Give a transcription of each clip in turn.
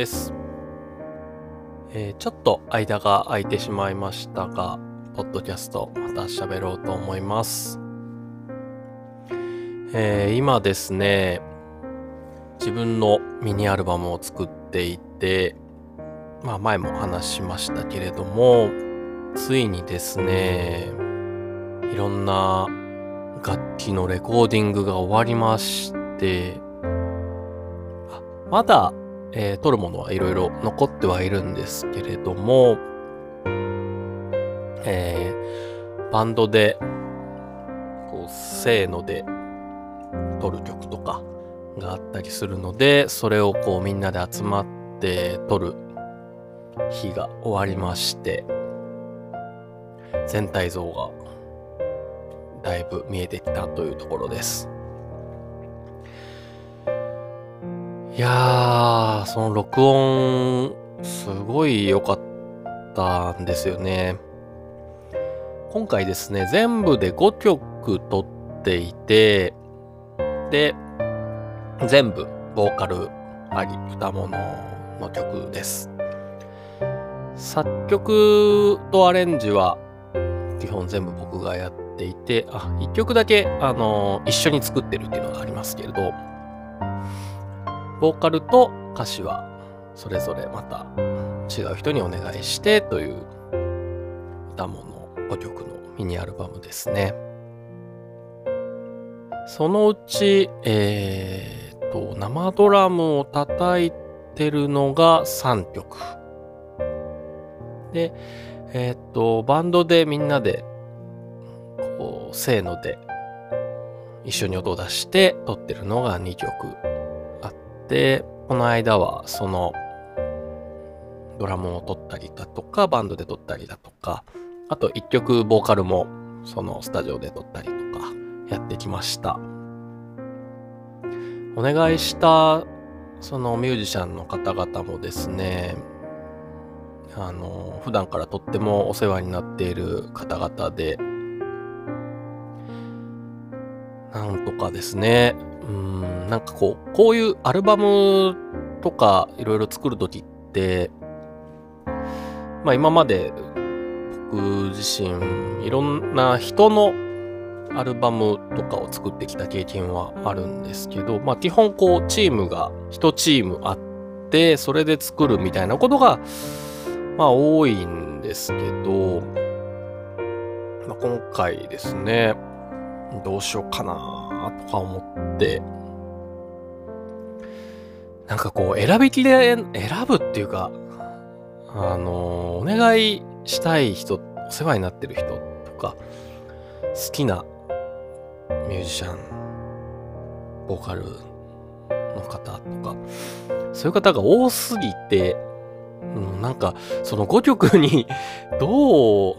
です、えーちょっと間が空いてしまいましたが、ポッドキャストまた喋ろうと思います。えー今ですね、自分のミニアルバムを作っていて、まあ前も話しましたけれども、ついにですね、いろんな楽器のレコーディングが終わりまして、あまだ、えー撮るものはいろいろ残ってはいるんですけれども、えーバンドで、こう、せーので撮る曲とかがあったりするので、それをこうみんなで集まって撮る日が終わりまして、全体像がだいぶ見えてきたというところです。いやー、その録音、すごい良かったんですよね。今回ですね、全部で5曲撮っていて、で、全部ボーカルあり、歌物の曲です。作曲とアレンジは基本全部僕がやっていて、あ、1曲だけ、あの一緒に作ってるっていうのがありますけれど、ボーカルと歌詞はそれぞれまた違う人にお願いしてという歌物5曲のミニアルバムですね。そのうち、えー、と、生ドラムを叩いてるのが3曲。で、えっ、と、バンドでみんなで、こう、せーので一緒に音を出して撮ってるのが2曲あって、この間はそのドラムを撮ったりだとか、バンドで撮ったりだとか、あと1曲ボーカルもそのスタジオで撮ったりとかやってきました。お願いしたそのミュージシャンの方々もですね、あの、普段からとってもお世話になっている方々で、なんとかですね、うん、なんかこう、こういうアルバムとかいろいろ作るときって、まあ今まで僕自身いろんな人のアルバムとかを作ってきた経験はあるんですけど、まあ基本こうチームが一チームあって、それで作るみたいなことが、まあ多いんですけど、まあ、今回ですね、どうしようかな。なとか思って、なんかこう選びきれ、選ぶっていうか、あの、お願いしたい人、お世話になってる人とか、好きなミュージシャン、ボーカルの方とか、そういう方が多すぎて、うん、なんか、その5曲に どう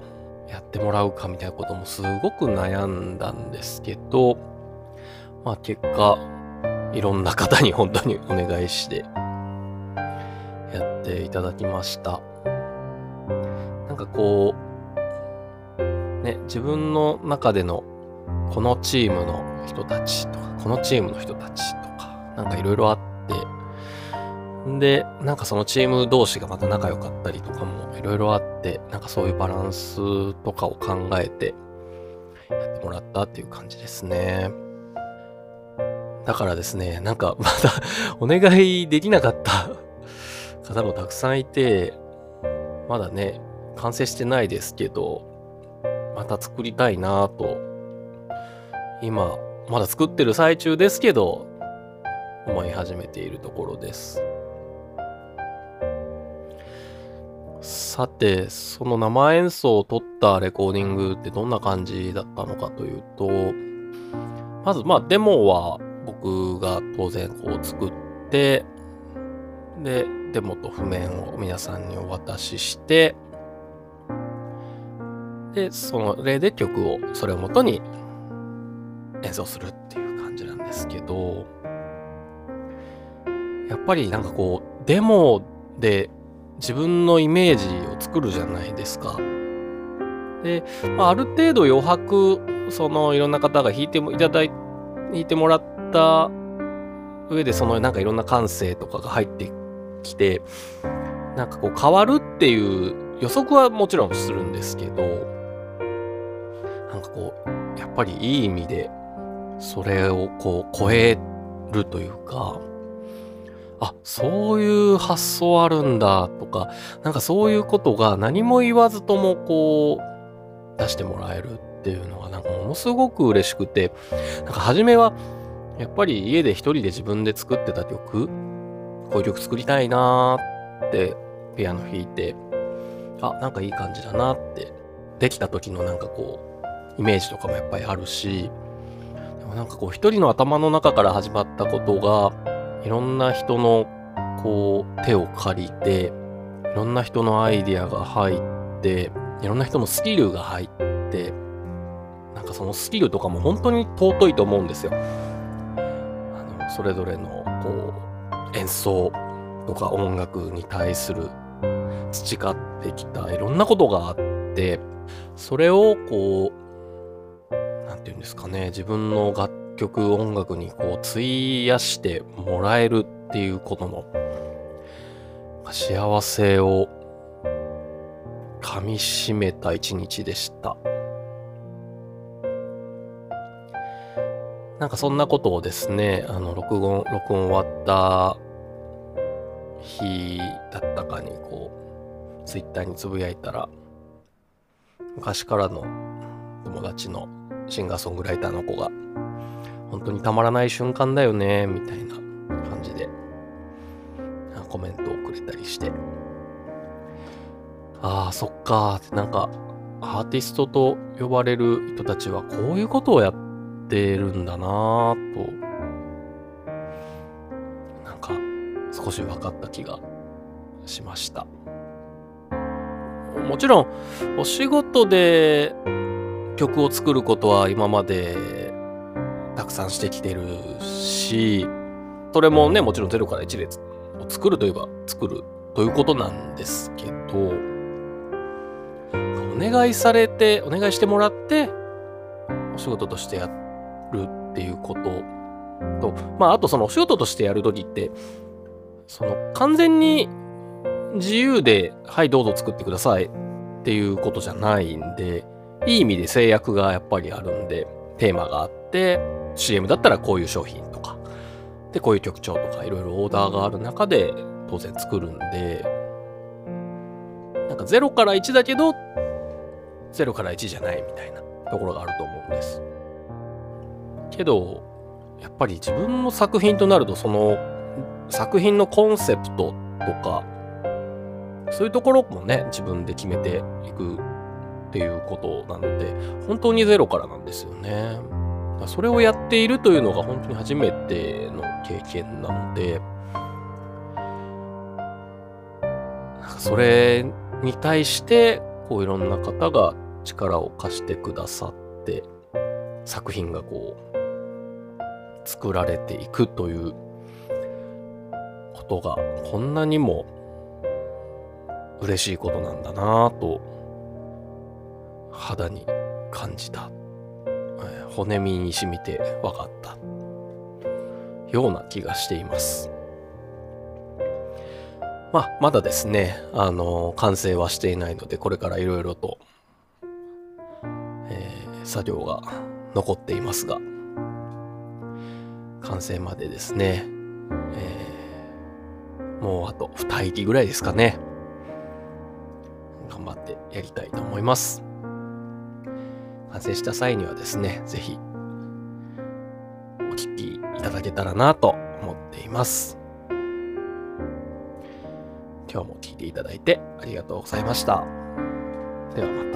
やってもらうかみたいなこともすごく悩んだんですけど、まあ結果、いろんな方に本当にお願いして、やっていただきました。なんかこう、ね、自分の中でのこのチームの人たちとか、このチームの人たちとか、なんかいろいろあって、で、なんかそのチーム同士がまた仲良かったりとかもいろいろあって、なんかそういうバランスとかを考えてやってもらったっていう感じですね。だからですね、なんか まだお願いできなかった方もたくさんいて、まだね、完成してないですけど、また作りたいなぁと、今、まだ作ってる最中ですけど、思い始めているところです。さて、その生演奏を撮ったレコーディングってどんな感じだったのかというと、まず、まあ、デモは僕が当然こう作って、で、デモと譜面を皆さんにお渡しして、で、その例で曲をそれをもとに演奏するっていう感じなんですけど、やっぱりなんかこう、デモで自分のイメージを作るじゃないですか。で、まあ、ある程度余白、そのいろんな方が弾いてもいただい、弾いてもらった上でそのなんかいろんな感性とかが入ってきて、なんかこう変わるっていう予測はもちろんするんですけど、なんかこう、やっぱりいい意味で、それをこう超えるというか、あ、そういう発想あるんだとか、なんかそういうことが何も言わずともこう出してもらえるっていうのがなんかものすごく嬉しくて、なんか初めはやっぱり家で一人で自分で作ってた曲、こういう曲作りたいなーってピアノ弾いて、あ、なんかいい感じだなって、できた時のなんかこう、イメージとかもやっぱりあるし、でもなんかこう一人の頭の中から始まったことが、いろんな人のこう手を借りて、いろんな人のアイディアが入って、いろんな人のスキルが入って、なんかそのスキルとかも本当に尊いと思うんですよ。それぞれのこう演奏とか音楽に対する培ってきたいろんなことがあって、それをこう、なんていうんですかね、自分の楽曲、音楽にこう費やしてもらえるっていうことの幸せを噛み締めた一日でした。なんかそんなことをですね、あの、録音、録音終わった日だったかにこう、ツイッターにつぶやいたら、昔からの友達のシンガーソングライターの子が、本当にたまらない瞬間だよね、みたいな感じで、コメントをくれたりして、ああ、そっかって、なんか、アーティストと呼ばれる人たちはこういうことをやっってるんだなぁと、なんか、少し分かった気がしました。もちろん、お仕事で曲を作ることは今までたくさんしてきてるし、それもね、もちろん0から1列を作るといえば作るということなんですけど、お願いされて、お願いしてもらって、お仕事としてやっるっていうことと、まあ、あとそのお仕事としてやるときって、その完全に自由で、はい、どうぞ作ってくださいっていうことじゃないんで、いい意味で制約がやっぱりあるんで、テーマがあって、CM だったらこういう商品とか、で、こういう曲調とかいろいろオーダーがある中で当然作るんで、なんか0から1だけど、0から1じゃないみたいなところがあると思うんです。けど、やっぱり自分の作品となると、その作品のコンセプトとか、そういうところもね、自分で決めていくっていうことなので、本当にゼロからなんですよね。それをやっているというのが本当に初めての経験なので、それに対して、こういろんな方が力を貸してくださって、作品がこう、作られていくということが、こんなにも嬉しいことなんだなぁと、肌に感じた骨身に染みて分かったような気がしています。まあ、まだですね、あの、完成はしていないので、これからいろいろと、えー、作業が残っていますが、完成までですね、えー、もうあと2息ぐらいですかね。頑張ってやりたいと思います。完成した際にはですね、ぜひ、お聞きいただけたらなと思っています。今日も聞いていただいてありがとうございました。ではまた。